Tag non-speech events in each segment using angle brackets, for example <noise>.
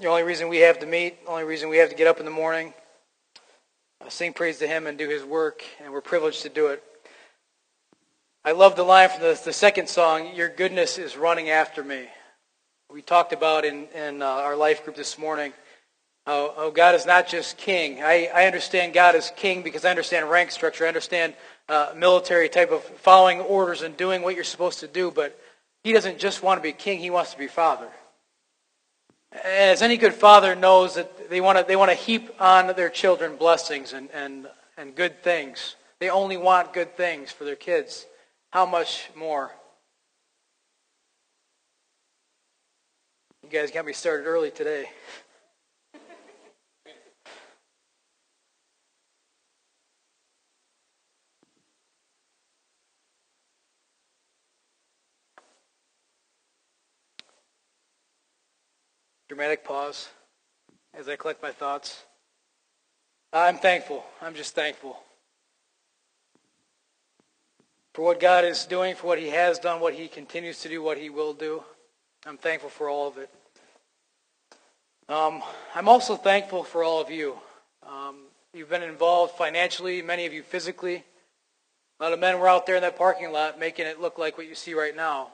The only reason we have to meet, the only reason we have to get up in the morning, sing praise to Him and do His work, and we're privileged to do it. I love the line from the, the second song, Your goodness is running after me. We talked about in, in uh, our life group this morning how, how God is not just king. I, I understand God is king because I understand rank structure. I understand uh, military type of following orders and doing what you're supposed to do, but He doesn't just want to be king, He wants to be father. As any good father knows that they want to, they want to heap on their children blessings and, and, and good things. They only want good things for their kids. How much more? You guys got me started early today. Dramatic pause as I collect my thoughts. I'm thankful. I'm just thankful for what God is doing, for what He has done, what He continues to do, what He will do. I'm thankful for all of it. Um, I'm also thankful for all of you. Um, you've been involved financially, many of you physically. A lot of men were out there in that parking lot making it look like what you see right now.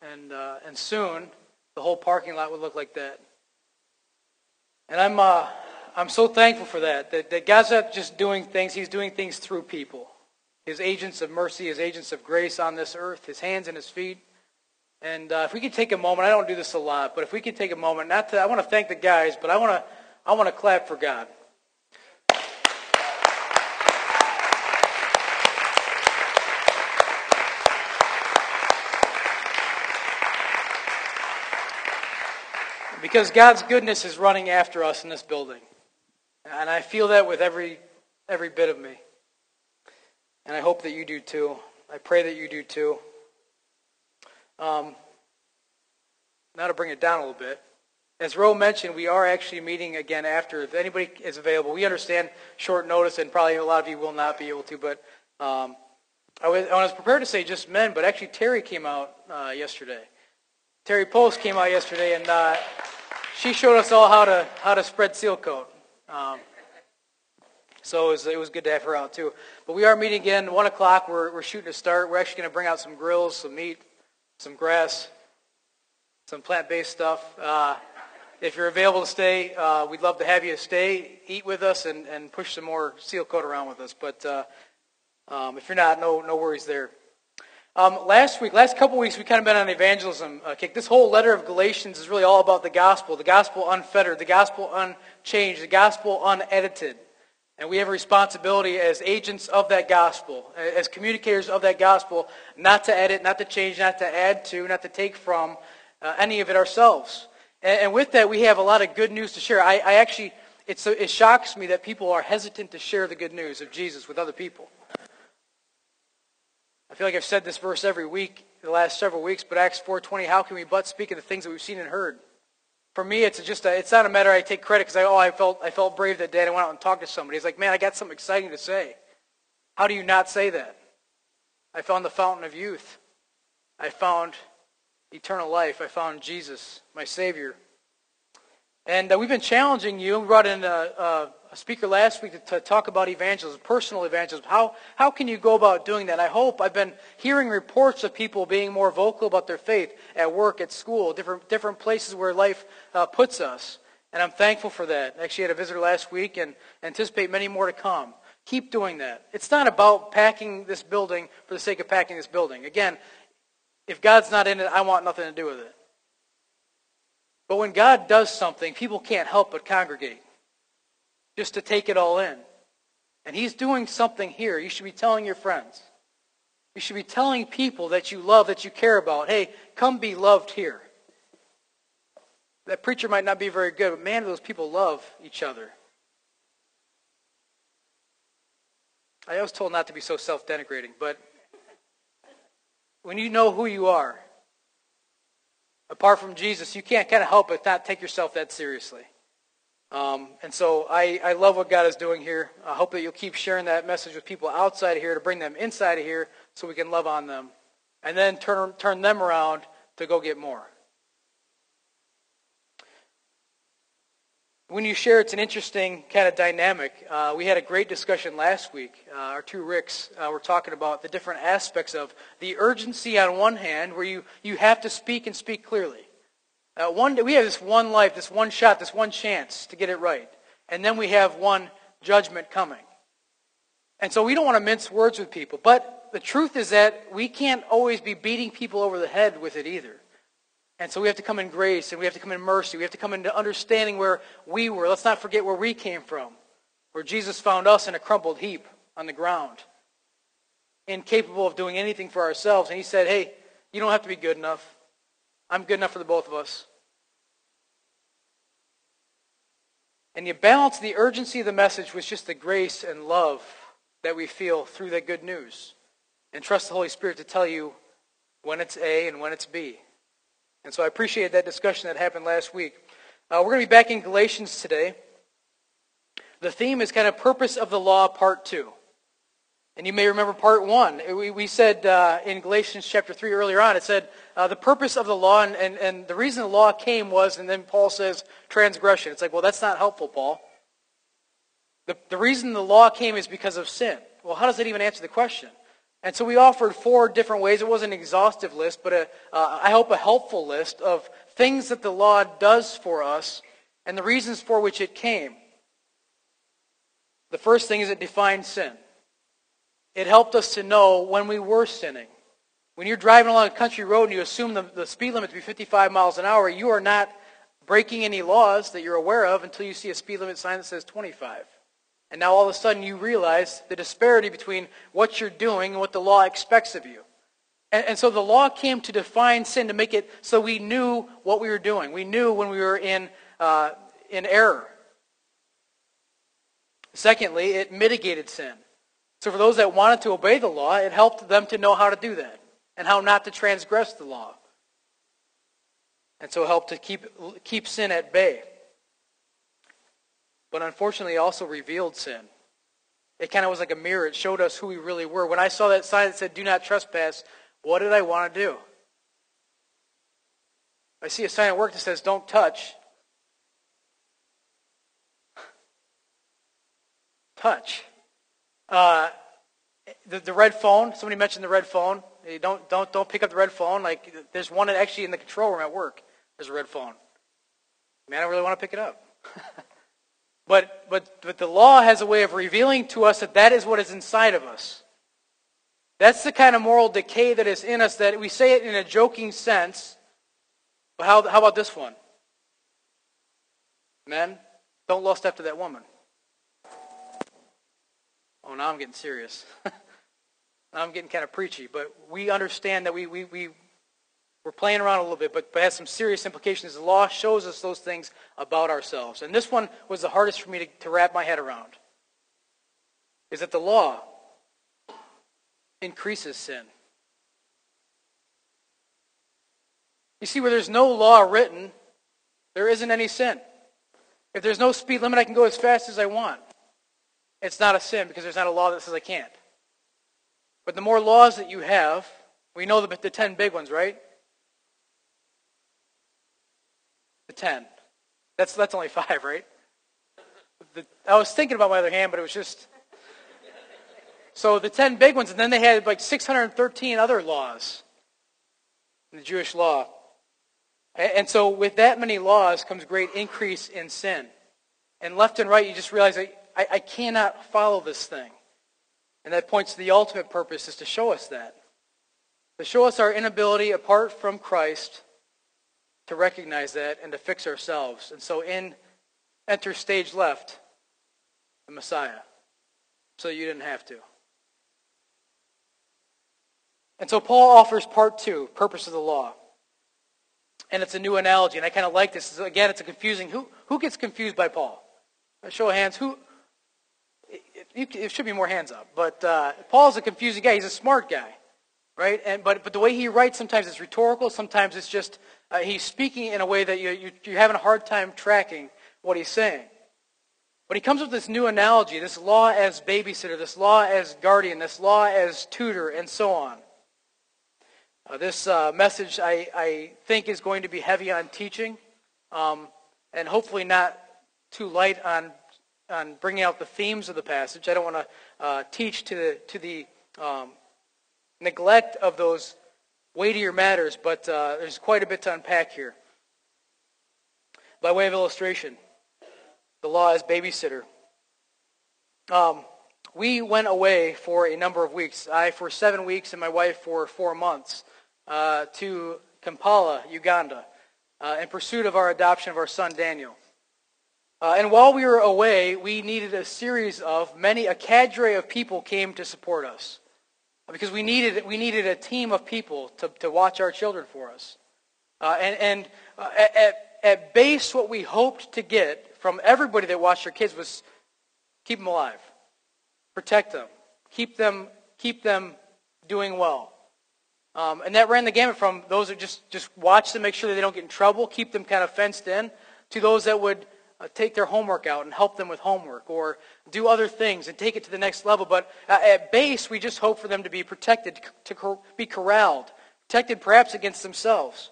And, uh, and soon, the whole parking lot would look like that. And I'm, uh, I'm so thankful for that, that, that God's not just doing things, He's doing things through people. His agents of mercy, His agents of grace on this earth, His hands and His feet. And uh, if we could take a moment, I don't do this a lot, but if we could take a moment, not to, I want to thank the guys, but I want to, I want to clap for God. Because God's goodness is running after us in this building. And I feel that with every, every bit of me. And I hope that you do too. I pray that you do too. Um, now to bring it down a little bit. As Roe mentioned, we are actually meeting again after. If anybody is available, we understand short notice, and probably a lot of you will not be able to. But um, I, was, I, was, prepared to say just men, but actually Terry came out uh, yesterday. Terry Post came out yesterday, and uh, she showed us all how to how to spread seal coat. Um, so it was, it was good to have her out too. But we are meeting again, 1 o'clock. We're, we're shooting to start. We're actually going to bring out some grills, some meat, some grass, some plant-based stuff. Uh, if you're available to stay, uh, we'd love to have you stay, eat with us, and, and push some more seal coat around with us. But uh, um, if you're not, no, no worries there. Um, last week, last couple weeks, we kind of been on evangelism uh, kick. This whole letter of Galatians is really all about the gospel, the gospel unfettered, the gospel unchanged, the gospel unedited. And we have a responsibility as agents of that gospel, as communicators of that gospel, not to edit, not to change, not to add to, not to take from uh, any of it ourselves. And, and, with that, we have a lot of good news to share. I, I actually, it shocks me that people are hesitant to share the good news of Jesus with other people. I feel like I've said this verse every week, the last several weeks, but Acts 4.20, how can we but speak of the things that we've seen and heard? For me, it's just a, it's not a matter I take credit because I, oh, I felt, I felt brave that day and I went out and talked to somebody. It's like, man, I got something exciting to say. How do you not say that? I found the fountain of youth. I found eternal life. I found Jesus, my Savior. And uh, we've been challenging you. We brought in a, a, a speaker last week to, talk about evangelism, personal evangelism. How, how can you go about doing that? I hope I've been hearing reports of people being more vocal about their faith at work, at school, different, different places where life uh, puts us. And I'm thankful for that. Actually, I had a visitor last week and anticipate many more to come. Keep doing that. It's not about packing this building for the sake of packing this building. Again, if God's not in it, I want nothing to do with it. But when God does something, people can't help but congregate just to take it all in. And He's doing something here. You should be telling your friends. You should be telling people that you love, that you care about, hey, come be loved here. That preacher might not be very good, but man, those people love each other. I was told not to be so self-denigrating, but when you know who you are, apart from Jesus, you can't kind of help but not take yourself that seriously. Um, and so I, I love what God is doing here. I hope that you'll keep sharing that message with people outside of here to bring them inside of here so we can love on them. And then turn, turn them around to go get more. when you share, it's an interesting kind of dynamic. Uh, we had a great discussion last week. Uh, our two Ricks uh, were talking about the different aspects of the urgency on one hand, where you, you have to speak and speak clearly. Uh, one, we have this one life, this one shot, this one chance to get it right. And then we have one judgment coming. And so we don't want to mince words with people. But the truth is that we can't always be beating people over the head with it either. And so we have to come in grace and we have to come in mercy. We have to come into understanding where we were. Let's not forget where we came from, where Jesus found us in a crumpled heap on the ground, incapable of doing anything for ourselves. And he said, hey, you don't have to be good enough. I'm good enough for the both of us. And you balance the urgency of the message with just the grace and love that we feel through that good news. And trust the Holy Spirit to tell you when it's A and when it's B. And so I appreciate that discussion that happened last week. Uh, we're going to be back in Galatians today. The theme is kind of purpose of the law, part two. And you may remember part one. We, we said uh, in Galatians chapter 3 earlier on, it said uh, the purpose of the law and, and, and the reason the law came was, and then Paul says transgression. It's like, well, that's not helpful, Paul. The, the reason the law came is because of sin. Well, how does that even answer the question? And so we offered four different ways. It wasn't an exhaustive list, but a, uh, I hope a helpful list of things that the law does for us and the reasons for which it came. The first thing is it defines sin. It helped us to know when we were sinning. When you're driving along a country road and you assume the, the speed limit to be 55 miles an hour, you are not breaking any laws that you're aware of until you see a speed limit sign that says 25. And now all of a sudden you realize the disparity between what you're doing and what the law expects of you. And, and, so the law came to define sin, to make it so we knew what we were doing. We knew when we were in, uh, in error. Secondly, it mitigated sin. So for those that wanted to obey the law, it helped them to know how to do that and how not to transgress the law. And so it helped to keep, keep sin at bay but unfortunately also revealed sin. It kind of was like a mirror. It showed us who we really were. When I saw that sign that said, do not trespass, what did I want to do? I see a sign at work that says, don't touch. touch. Uh, the, the red phone, somebody mentioned the red phone. don't, don't, don't pick up the red phone. Like, there's one actually in the control room at work. There's a red phone. Man, I really want to pick it up. <laughs> But, but, but the law has a way of revealing to us that that is what is inside of us. That's the kind of moral decay that is in us that we say it in a joking sense. But how, how about this one? Men, don't lust after that woman. Oh, now I'm getting serious. <laughs> now I'm getting kind of preachy. But we understand that we, we, we, we're playing around a little bit, but, but has some serious implications. The law shows us those things about ourselves. And this one was the hardest for me to, to wrap my head around. Is that the law increases sin. You see, where there's no law written, there isn't any sin. If there's no speed limit, I can go as fast as I want. It's not a sin because there's not a law that says I can't. But the more laws that you have, we know the, the ten big ones, right? The ten. That's, that's only <laughs> five, right? The, I was thinking about my other hand, but it was just. So the ten big ones, and then they had like 613 other laws in the Jewish law. And so with that many laws comes great increase in sin. And left and right, you just realize I, I cannot follow this thing. And that points to the ultimate purpose is to show us that. To show us our inability apart from Christ to recognize that and to fix ourselves. And so in enter stage left, the Messiah, so you didn't have to. And so Paul offers part two, purpose of the law. And it's a new analogy, and I kind of like this. Again, it's a confusing. Who, who gets confused by Paul? A show of hands. Who? It, it should be more hands up. But uh, Paul's a confusing guy. He's a smart guy, right? And but but the way he writes sometimes it's rhetorical. Sometimes it's just uh, he's speaking in a way that you, you, you're having a hard time tracking what he's saying. But he comes with this new analogy, this law as babysitter, this law as guardian, this law as tutor, and so on. Uh, this uh, message, I, I, think, is going to be heavy on teaching, um, and hopefully not too light on on bringing out the themes of the passage. I don't want to uh, teach to the to the um, neglect of those weightier matters, but uh, there's quite a bit to unpack here. By way of illustration, the law as babysitter. Um, we went away for a number of weeks. I for seven weeks and my wife for four months uh, to Kampala, Uganda, uh, in pursuit of our adoption of our son Daniel. Uh, and while we were away, we needed a series of many, a cadre of people came to support us. Because we needed, we needed a team of people to, to watch our children for us. Uh, and and uh, at, at base, what we hoped to get from everybody that watched our kids was keep them alive, protect them, keep them, keep them doing well. Um, and that ran the gamut from those that just, just watch them, make sure that they don't get in trouble, keep them kind of fenced in, to those that would uh, take their homework out and help them with homework or do other things and take it to the next level. But uh, at base, we just hope for them to be protected, to cor- be corralled, protected perhaps against themselves.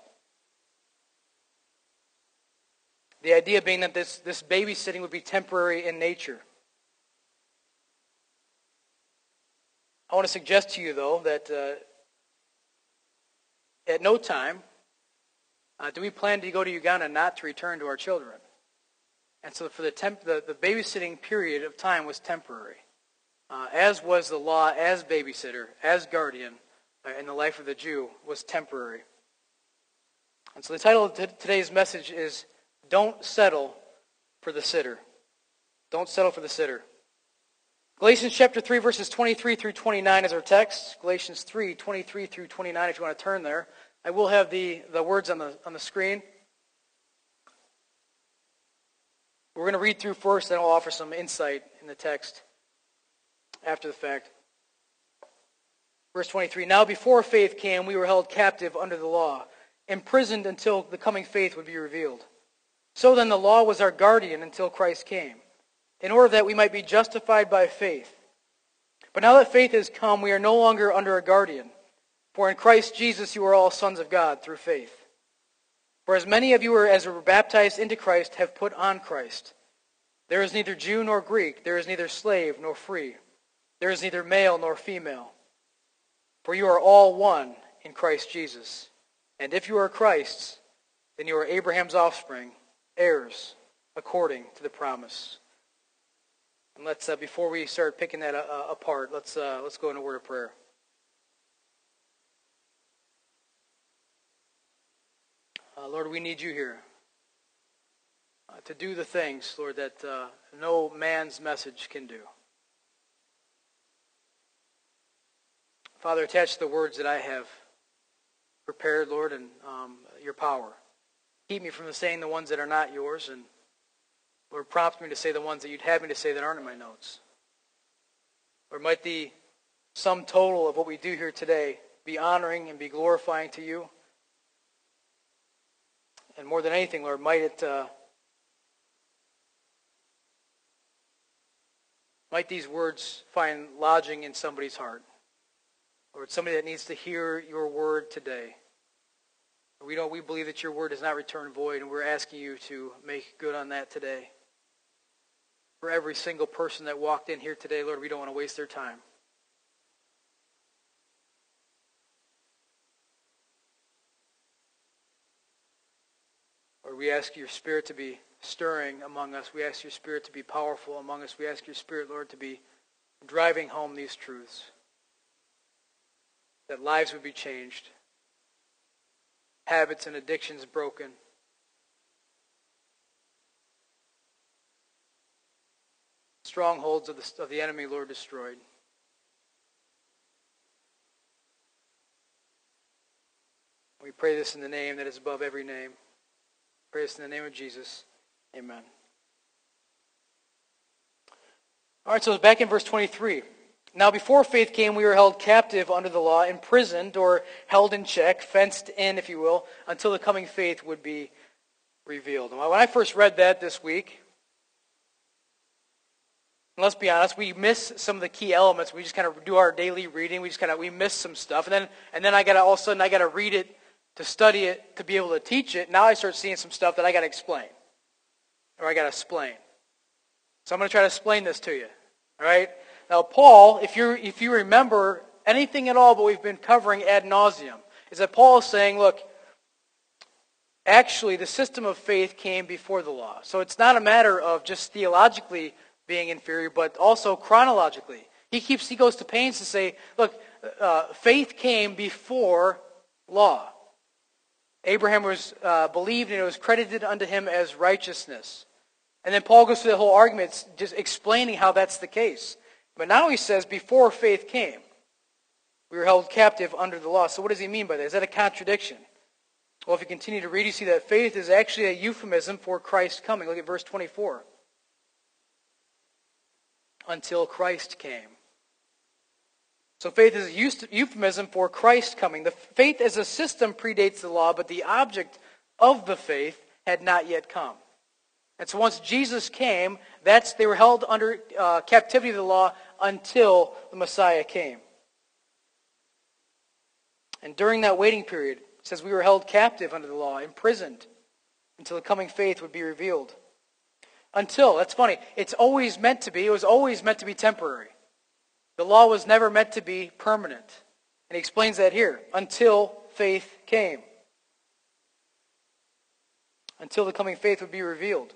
The idea being that this, this babysitting would be temporary in nature. I want to suggest to you, though, that uh, at no time uh, do we plan to go to Uganda not to return to our children. And so for the, temp- the, the babysitting period of time was temporary, uh, as was the law as babysitter, as guardian uh, in the life of the Jew was temporary. And so the title of t- today's message is Don't Settle for the Sitter. Don't settle for the sitter. Galatians chapter 3, verses 23 through 29 is our text. Galatians 3, 23 through 29, if you want to turn there. I will have the, the words on the, on the screen. We're going to read through first, then I'll offer some insight in the text after the fact. Verse 23 Now before faith came, we were held captive under the law, imprisoned until the coming faith would be revealed. So then the law was our guardian until Christ came, in order that we might be justified by faith. But now that faith has come, we are no longer under a guardian. For in Christ Jesus you are all sons of God through faith. For as many of you are, as were baptized into Christ have put on Christ. There is neither Jew nor Greek, there is neither slave nor free, there is neither male nor female. For you are all one in Christ Jesus. And if you are Christ's, then you are Abraham's offspring, heirs according to the promise. And let's, uh, before we start picking that uh, apart, let's, uh, let's go in a word of prayer. Uh, Lord, we need you here uh, to do the things, Lord, that uh, no man's message can do. Father, attach the words that I have prepared, Lord, and um, your power. Keep me from saying the ones that are not yours, and Lord, prompt me to say the ones that you'd have me to say that aren't in my notes. Or might the sum total of what we do here today be honoring and be glorifying to you. And more than anything, Lord, might it uh, might these words find lodging in somebody's heart. Lord, somebody that needs to hear your word today. We know we believe that your word does not return void, and we're asking you to make good on that today. For every single person that walked in here today, Lord, we don't want to waste their time. Lord, we ask your spirit to be stirring among us. We ask your spirit to be powerful among us. We ask your spirit, Lord, to be driving home these truths. That lives would be changed. Habits and addictions broken. Strongholds of the, of the enemy, Lord, destroyed. We pray this in the name that is above every name. Pray this in the name of Jesus. Amen. All right, so back in verse 23. Now, before faith came, we were held captive under the law, imprisoned or held in check, fenced in, if you will, until the coming faith would be revealed. And when I first read that this week, let's be honest, we miss some of the key elements. We just kind of do our daily reading. We just kind of we miss some stuff, and then and then I got to all of a sudden I got to read it to study it, to be able to teach it, now I start seeing some stuff that I got to explain or I got to explain. So I'm going to try to explain this to you. All right? Now, Paul, if, you if you remember anything at all but we've been covering ad nauseum, is that Paul is saying, look, actually the system of faith came before the law. So it's not a matter of just theologically being inferior, but also chronologically. He keeps he goes to pains to say, look, uh, faith came before law. Abraham was uh, believed and it was credited unto him as righteousness. And then Paul goes through the whole argument, just explaining how that's the case. But now he says, before faith came, we were held captive under the law. So what does he mean by that? Is that a contradiction? Well, if you continue to read, you see that faith is actually a euphemism for Christ coming. Look at verse 24. Until Christ came. So faith is a euphemism for Christ coming. The faith as a system predates the law, but the object of the faith had not yet come. And so once Jesus came, that's they were held under uh, captivity of the law until the Messiah came. And during that waiting period, it says we were held captive under the law, imprisoned, until the coming faith would be revealed. Until, that's funny, it's always meant to be, it was always meant to be temporary. The law was never meant to be permanent. And he explains that here. Until faith came. Until the coming faith would be revealed.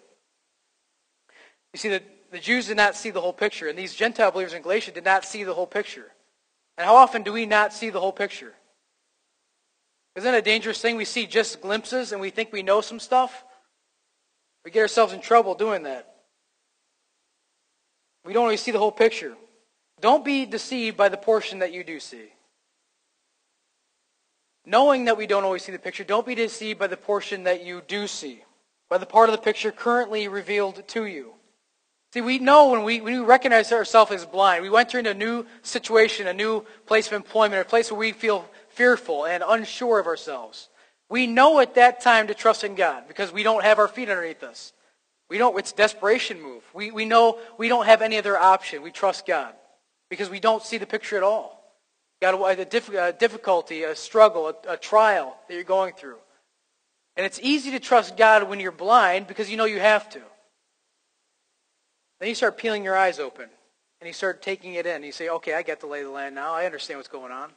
You see, the, the Jews did not see the whole picture, and these Gentile believers in Galatia did not see the whole picture. And how often do we not see the whole picture? Isn't it a dangerous thing? We see just glimpses and we think we know some stuff. We get ourselves in trouble doing that. We don't always see the whole picture. Don't be deceived by the portion that you do see. Knowing that we don't always see the picture, don't be deceived by the portion that you do see, by the part of the picture currently revealed to you. See, we know when we, when we recognize ourselves as blind, we enter into a new situation, a new place of employment, a place where we feel fearful and unsure of ourselves. We know at that time to trust in God because we don't have our feet underneath us. We don't, it's desperation move. We, we know we don't have any other option. We trust God because we don't see the picture at all. Got a, a difficulty, a struggle, a, a trial that you're going through. And it's easy to trust God when you're blind because you know you have to. Then you start peeling your eyes open and you start taking it in. You say, okay, I get the lay of the land now. I understand what's going on.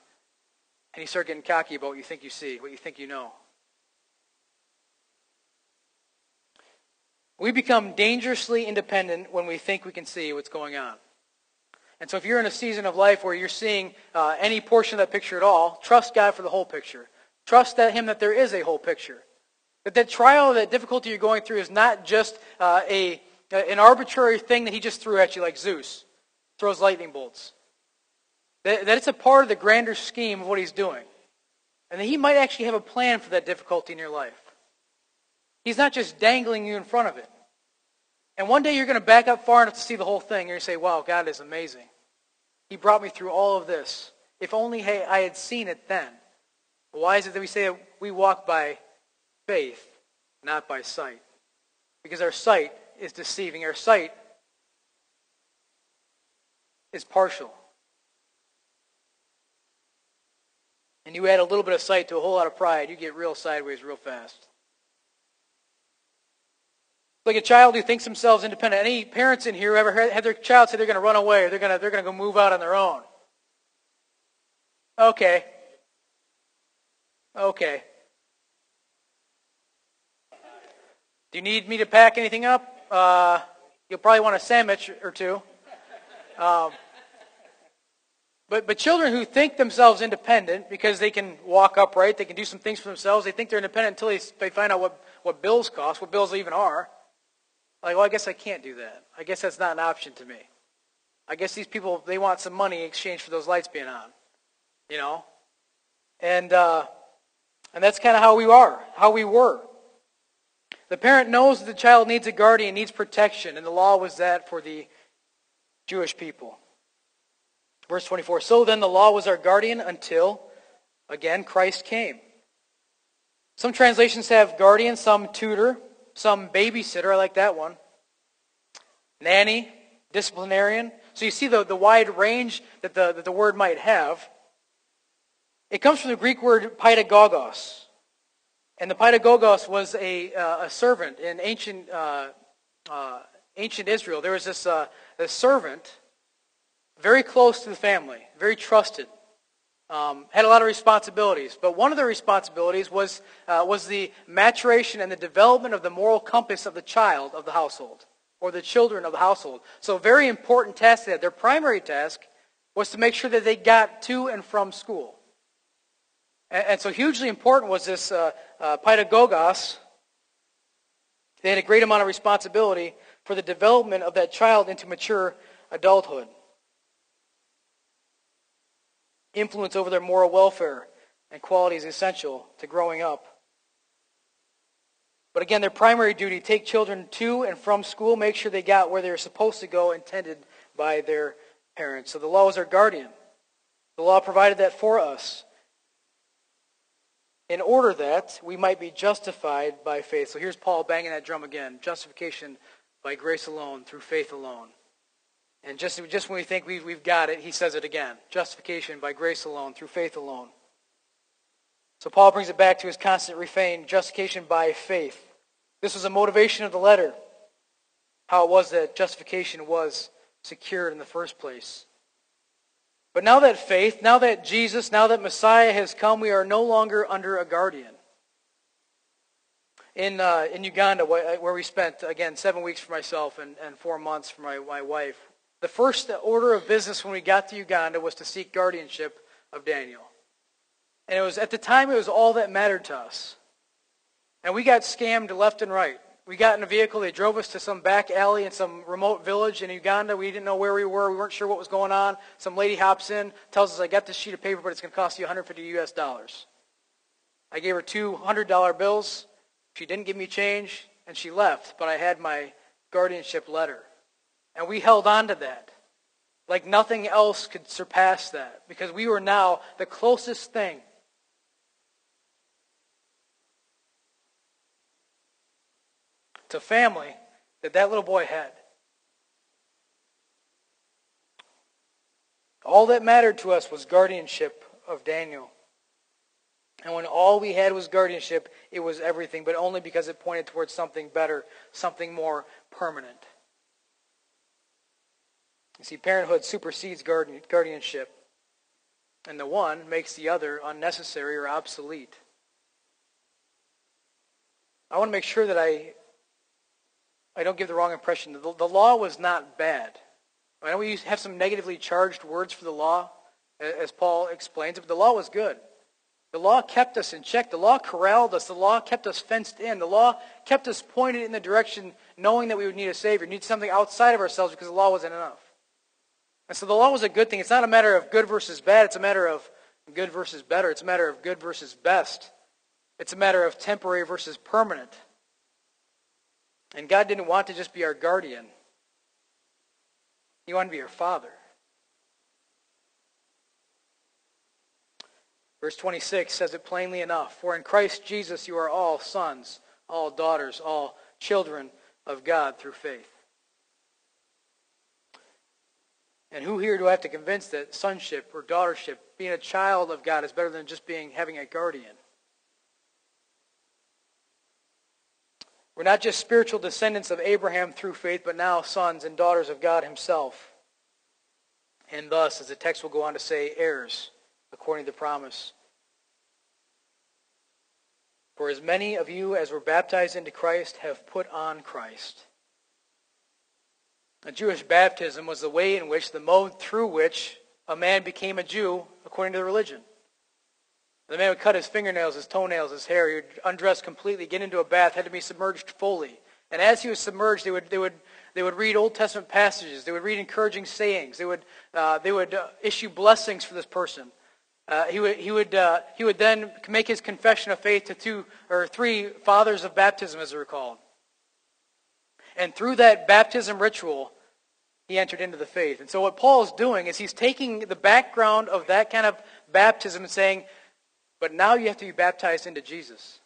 And you start getting cocky about what you think you see, what you think you know. We become dangerously independent when we think we can see what's going on. And so if you're in a season of life where you're seeing uh, any portion of that picture at all, trust God for the whole picture. Trust that him that there is a whole picture. That that trial, that difficulty you're going through is not just uh, a, an arbitrary thing that he just threw at you like Zeus throws lightning bolts. That, that it's a part of the grander scheme of what he's doing. And that he might actually have a plan for that difficulty in your life. He's not just dangling you in front of it. And one day you're going to back up far enough to see the whole thing, and you say, wow, God is amazing. He brought me through all of this. If only hey, I had seen it then. Why is it that we say that we walk by faith, not by sight? Because our sight is deceiving. Our sight is partial. And you add a little bit of sight to a whole lot of pride, you get real sideways real fast. Like a child who thinks themselves independent. Any parents in here who ever had their child say they're going to run away or they're going to, they're going to go move out on their own? Okay. Okay. Do you need me to pack anything up? Uh, you'll probably want a sandwich or two. Um, but, but children who think themselves independent because they can walk upright, they can do some things for themselves, they think they're independent until they, they find out what, what bills cost, what bills even are. Like, well, I guess I can't do that. I guess that's not an option to me. I guess these people, they want some money in exchange for those lights being on. You know? And, uh, and that's kind of how we are, how we were. The parent knows that the child needs a guardian, needs protection, and the law was that for the Jewish people. Verse 24, so then the law was our guardian until, again, Christ came. Some translations have guardian, some tutor some babysitter. I like that one. Nanny, disciplinarian. So you see the, the wide range that the, that the word might have. It comes from the Greek word pedagogos. And the pedagogos was a, uh, a servant in ancient, uh, uh, ancient Israel, there was this, uh, this servant, very close to the family, very trusted, um, had a lot of responsibilities. But one of the responsibilities was, uh, was the maturation and the development of the moral compass of the child of the household, or the children of the household. So, very important task they had. Their primary task was to make sure that they got to and from school. And, and so, hugely important was this uh, uh, pedagogos. They had a great amount of responsibility for the development of that child into mature adulthood. Influence over their moral welfare and quality is essential to growing up. But again, their primary duty, take children to and from school, make sure they got where they're supposed to go, intended by their parents. So the law was our guardian. The law provided that for us in order that we might be justified by faith. So here's Paul banging that drum again. Justification by grace alone, through faith alone. And just, just when we think we've, we've got it, he says it again. Justification by grace alone, through faith alone. So Paul brings it back to his constant refrain, justification by faith. This was a motivation of the letter, how it was that justification was secured in the first place. But now that faith, now that Jesus, now that Messiah has come, we are no longer under a guardian. In, uh, in Uganda, where we spent, again, seven weeks for myself and, and four months for my, my wife, the first order of business when we got to Uganda was to seek guardianship of Daniel. And it was at the time it was all that mattered to us. And we got scammed left and right. We got in a vehicle. They drove us to some back alley in some remote village in Uganda. We didn't know where we were. We weren't sure what was going on. Some lady hops in, tells us, I got this sheet of paper, but it's going to cost you 150 U.S. dollars. I gave her two $100 bills. She didn't give me change, and she left, but I had my guardianship letter. And we held on to that. Like nothing else could surpass that, because we were now the closest thing to family that that little boy had. All that mattered to us was guardianship of Daniel. And when all we had was guardianship, it was everything, but only because it pointed towards something better, something more permanent. You see, parenthood supersedes guardianship, and the one makes the other unnecessary or obsolete. I want to make sure that I I don't give the wrong impression. The, the law was not bad. I know we have some negatively charged words for the law, as Paul explains it, but the law was good. The law kept us in check. The law corralled us. The law kept us fenced in. The law kept us pointed in the direction knowing that we would need a Savior, need something outside of ourselves because the law wasn't enough. And so the law was a good thing. It's not a matter of good versus bad. It's a matter of good versus better. It's a matter of good versus best. It's a matter of temporary versus permanent. And God didn't want to just be our guardian. He wanted to be our father. Verse 26 says it plainly enough. For in Christ Jesus you are all sons, all daughters, all children of God through faith. And who here do I have to convince that sonship or daughtership, being a child of God, is better than just being having a guardian? We're not just spiritual descendants of Abraham through faith, but now sons and daughters of God himself. And thus, as the text will go on to say, heirs according to the promise. For as many of you as were baptized into Christ have put on Christ. A Jewish baptism was the way in which, the mode through which a man became a Jew according to the religion. The man would cut his fingernails, his toenails, his hair. He would undress completely, get into a bath, had to be submerged fully. And as he was submerged, they would, they would, they would read Old Testament passages. They would read encouraging sayings. They would, uh, they would uh, issue blessings for this person. Uh, he, would, he, would, uh, he would then make his confession of faith to two or three fathers of baptism, as they're called. And through that baptism ritual, he entered into the faith. And so what Paul is doing is he's taking the background of that kind of baptism and saying, but now you have to be baptized into Jesus.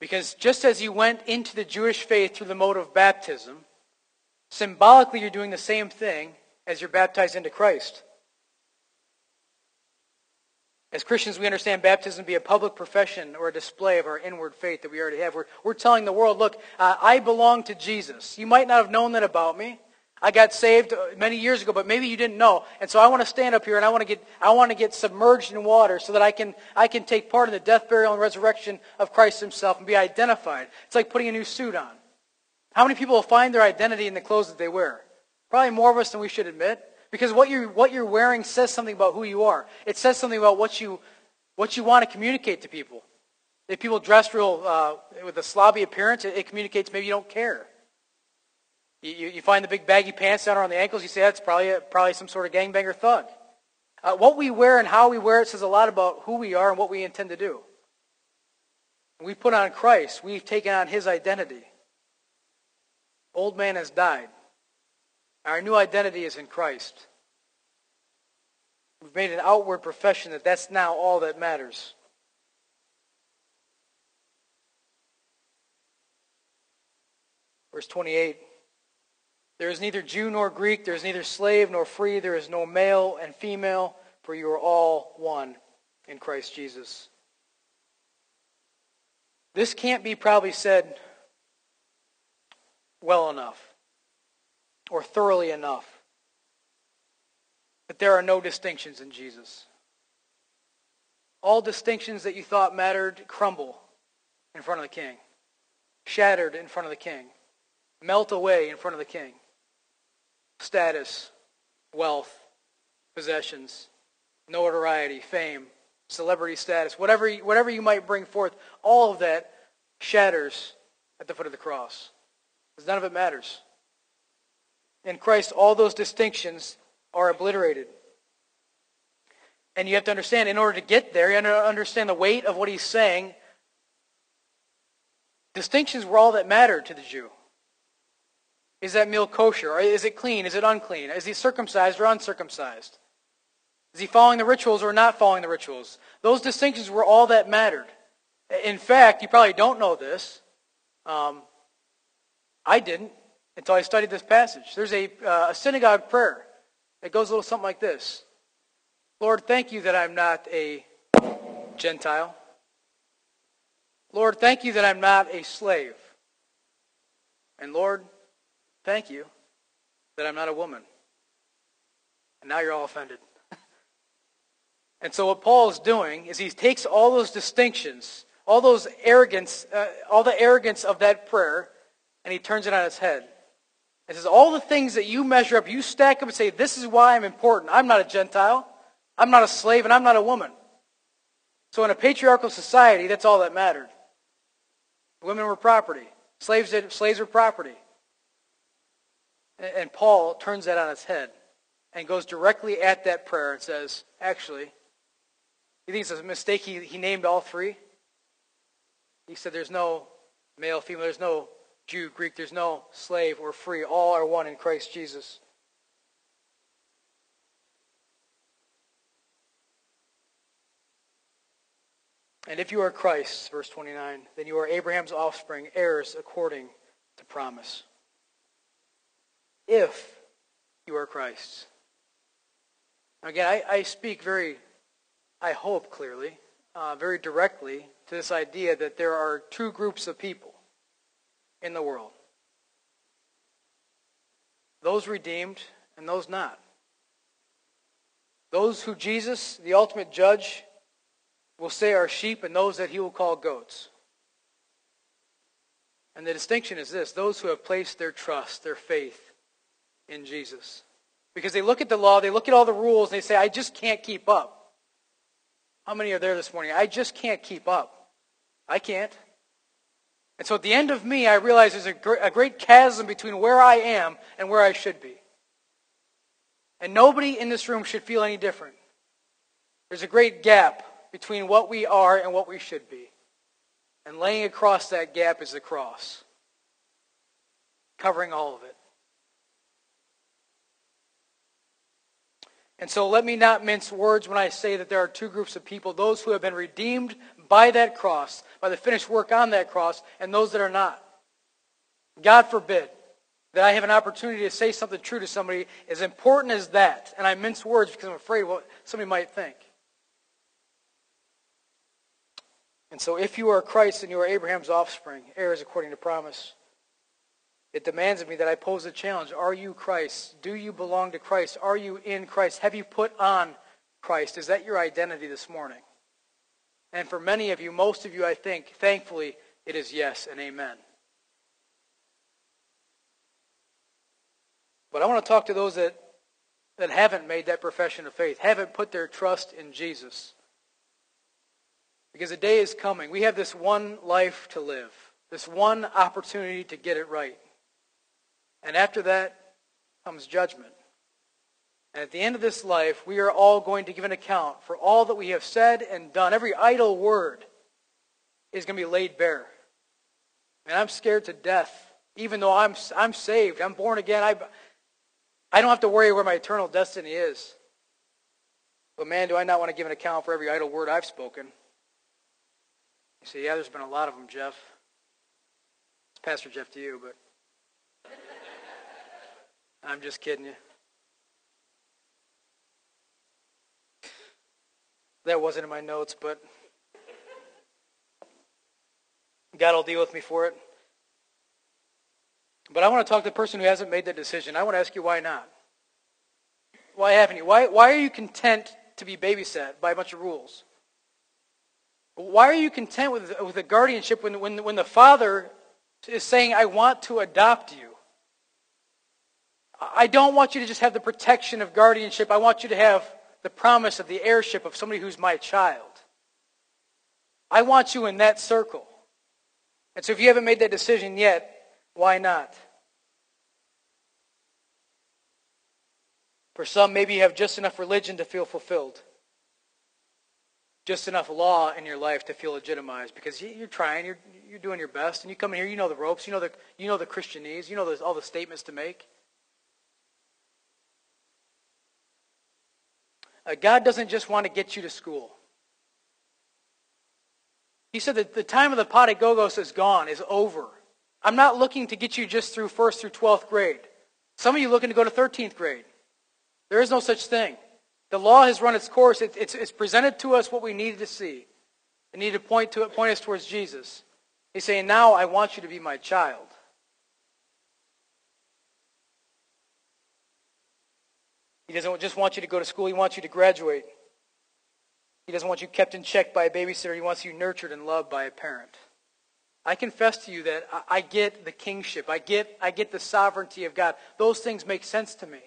Because just as you went into the Jewish faith through the mode of baptism, symbolically you're doing the same thing as you're baptized into Christ. As Christians, we understand baptism to be a public profession or a display of our inward faith that we already have. We're, we're telling the world, look, uh, I belong to Jesus. You might not have known that about me. I got saved uh, many years ago, but maybe you didn't know. And so I want to stand up here and I want to get, I want to get submerged in water so that I can, I can take part in the death, burial, and resurrection of Christ himself and be identified. It's like putting a new suit on. How many people will find their identity in the clothes that they wear? Probably more of us than we should admit. Because what you're, what you're wearing says something about who you are. It says something about what you, what you want to communicate to people. If people dress real uh, with a slobby appearance, it, it, communicates maybe you don't care. You, you, you, find the big baggy pants down around the ankles, you say that's probably, a, probably some sort of gangbanger thug. Uh, what we wear and how we wear it says a lot about who we are and what we intend to do. We put on Christ, we've taken on his identity. Old man has died. Our new identity is in Christ. We've made an outward profession that that's now all that matters. Verse 28 There is neither Jew nor Greek, there is neither slave nor free, there is no male and female, for you are all one in Christ Jesus. This can't be probably said well enough or thoroughly enough. But there are no distinctions in Jesus. All distinctions that you thought mattered crumble in front of the king, shattered in front of the king, melt away in front of the king. Status, wealth, possessions, notoriety, fame, celebrity status, whatever, whatever you might bring forth, all of that shatters at the foot of the cross. Because none of it matters. In Christ, all those distinctions are obliterated. And you have to understand, in order to get there, you have to understand the weight of what he's saying. Distinctions were all that mattered to the Jew. Is that meal kosher? Is it clean? Is it unclean? Is he circumcised or uncircumcised? Is he following the rituals or not following the rituals? Those distinctions were all that mattered. In fact, you probably don't know this. Um, I didn't until I studied this passage. There's a, uh, a synagogue prayer that goes a little something like this Lord, thank you that I'm not a Gentile. Lord, thank you that I'm not a slave. And Lord, thank you that I'm not a woman. And now you're all offended. <laughs> and so what Paul is doing is he takes all those distinctions, all those arrogance, uh, all the arrogance of that prayer, and he turns it on its head. It says, all the things that you measure up, you stack up and say, this is why I'm important. I'm not a Gentile. I'm not a slave, and I'm not a woman. So in a patriarchal society, that's all that mattered. Women were property. Slaves, did, slaves were property. And, and Paul turns that on its head and goes directly at that prayer and says, actually, he thinks it's a mistake he, he named all three. He said there's no male, female, there's no Jew, Greek, there's no slave or free. All are one in Christ Jesus. And if you are Christ, verse 29, then you are Abraham's offspring, heirs according to promise. If you are Christ. Again, I, I speak very, I hope clearly, uh, very directly to this idea that there are two groups of people in the world those redeemed and those not. Those who Jesus, the ultimate judge, will say are sheep and those that he will call goats. And the distinction is this those who have placed their trust, their faith in Jesus. Because they look at the law, they look at all the rules, and they say, I just can't keep up. How many are there this morning? I just can't keep up. I can't. And so at the end of me, I realize there's a great chasm between where I am and where I should be. And nobody in this room should feel any different. There's a great gap between what we are and what we should be. And laying across that gap is the cross, covering all of it. And so let me not mince words when I say that there are two groups of people those who have been redeemed by that cross, by the finished work on that cross, and those that are not. God forbid that I have an opportunity to say something true to somebody as important as that, and I mince words because I'm afraid what somebody might think. And so if you are Christ and you are Abraham's offspring, heirs according to promise, it demands of me that I pose a challenge. Are you Christ? Do you belong to Christ? Are you in Christ? Have you put on Christ? Is that your identity this morning? And for many of you, most of you, I think, thankfully, it is yes and amen. But I want to talk to those that, that haven't made that profession of faith, haven't put their trust in Jesus. Because a day is coming. We have this one life to live, this one opportunity to get it right. And after that comes judgment. And at the end of this life, we are all going to give an account for all that we have said and done. Every idle word is going to be laid bare. And I'm scared to death, even though I'm, I'm saved. I'm born again. I, I don't have to worry where my eternal destiny is. But man, do I not want to give an account for every idle word I've spoken. You say, yeah, there's been a lot of them, Jeff. It's Pastor Jeff to you, but <laughs> I'm just kidding you. That wasn't in my notes, but God will deal with me for it. But I want to talk to the person who hasn't made that decision. I want to ask you why not? Why haven't you? Why, why are you content to be babysat by a bunch of rules? Why are you content with, with a guardianship when, when, when the father is saying, I want to adopt you? I don't want you to just have the protection of guardianship. I want you to have the promise of the heirship of somebody who's my child. I want you in that circle. And so if you haven't made that decision yet, why not? For some, maybe you have just enough religion to feel fulfilled. Just enough law in your life to feel legitimized because you're trying, you're, you're doing your best, and you come in here, you know the ropes, you know the, you know the Christianese, you know all the statements to make. Uh, God doesn't just want to get you to school. He said that the time of the pedagogos is gone, is over. I'm not looking to get you just through 1st through 12th grade. Some of you looking to go to 13th grade. There is no such thing. The law has run its course. It, it's, it's, presented to us what we needed to see. It needed to point, to, it, point us towards Jesus. He's saying, now I want you to be my child. He doesn't just want you to go to school. He wants you to graduate. He doesn't want you kept in check by a babysitter. He wants you nurtured and loved by a parent. I confess to you that I get the kingship. I get, I get the sovereignty of God. Those things make sense to me.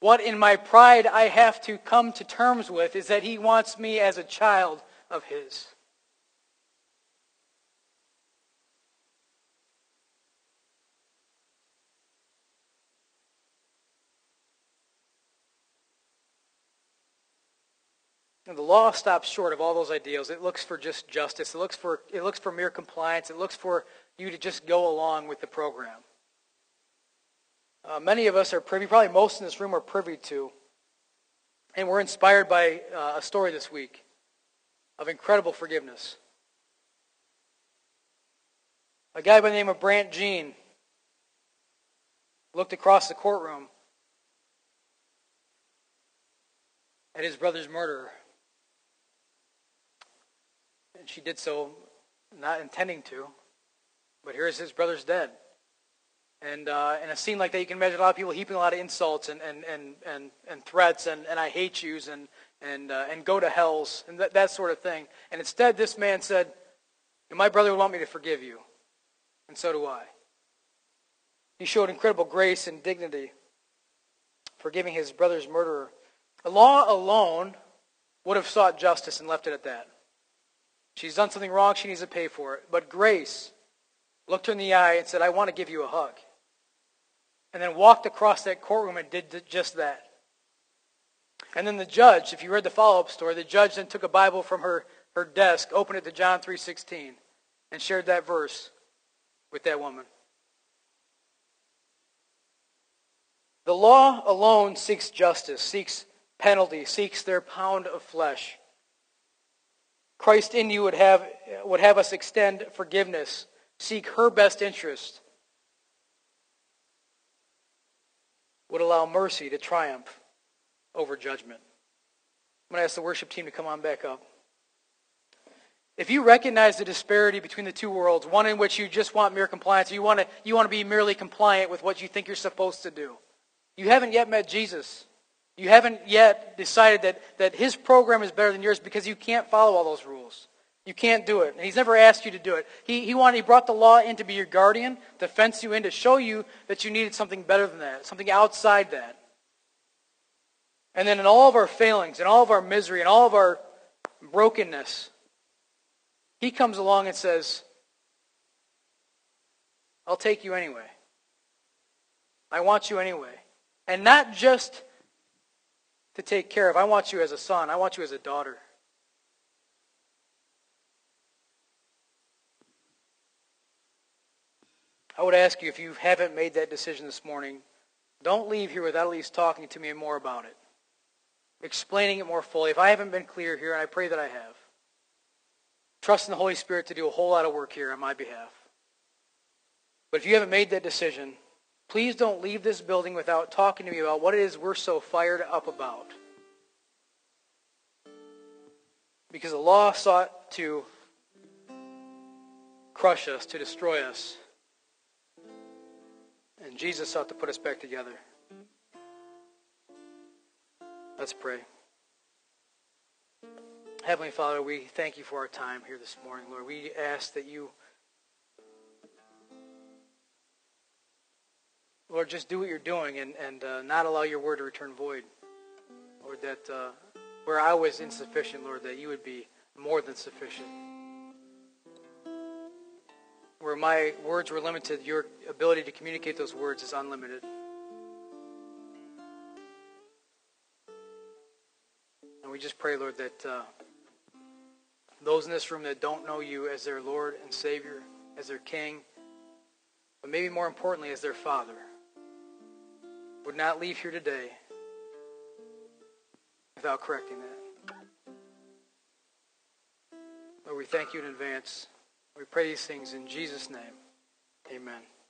What in my pride I have to come to terms with is that he wants me as a child of his. The law stops short of all those ideals. It looks for just justice. It looks for, it looks for mere compliance. It looks for you to just go along with the program. Uh, many of us are privy, probably most in this room are privy to, and we're inspired by uh, a story this week of incredible forgiveness. A guy by the name of Brandt Jean looked across the courtroom at his brother's murderer. And she did so not intending to. But here's his brother's dead. And uh, in a scene like that, you can imagine a lot of people heaping a lot of insults and, and, and, and, and threats and, and I hate yous and, and, uh, and go to hells and that, that sort of thing. And instead, this man said, My brother would want me to forgive you. And so do I. He showed incredible grace and dignity, forgiving his brother's murderer. The law alone would have sought justice and left it at that. She's done something wrong. She needs to pay for it. But grace looked her in the eye and said, I want to give you a hug. And then walked across that courtroom and did just that. And then the judge, if you read the follow-up story, the judge then took a Bible from her, her desk, opened it to John 3.16, and shared that verse with that woman. The law alone seeks justice, seeks penalty, seeks their pound of flesh. Christ in you would have, would have us extend forgiveness, seek her best interest, would allow mercy to triumph over judgment. I'm going to ask the worship team to come on back up. If you recognize the disparity between the two worlds, one in which you just want mere compliance, you want to, you want to be merely compliant with what you think you're supposed to do, you haven't yet met Jesus. You haven't yet decided that, that his program is better than yours because you can't follow all those rules. You can't do it. And he's never asked you to do it. He, he, wanted, he brought the law in to be your guardian, to fence you in, to show you that you needed something better than that, something outside that. And then in all of our failings, in all of our misery, in all of our brokenness, he comes along and says, I'll take you anyway. I want you anyway. And not just to take care of. I want you as a son. I want you as a daughter. I would ask you if you haven't made that decision this morning, don't leave here without at least talking to me more about it explaining it more fully. If I haven't been clear here, and I pray that I have, trust in the Holy Spirit to do a whole lot of work here on my behalf. But if you haven't made that decision, please don't leave this building without talking to me about what it is we're so fired up about. Because the law sought to crush us, to destroy us. And Jesus sought to put us back together. Let's pray. Heavenly Father, we thank you for our time here this morning, Lord. We ask that you, Lord, just do what you're doing and, and uh, not allow your word to return void. Lord, that uh, where I was insufficient, Lord, that you would be more than sufficient. Where my words were limited, your ability to communicate those words is unlimited. And we just pray, Lord, that uh, those in this room that don't know you as their Lord and Savior, as their King, but maybe more importantly, as their Father, would not leave here today without correcting that. Lord, we thank you in advance. We pray these things in Jesus' name. Amen.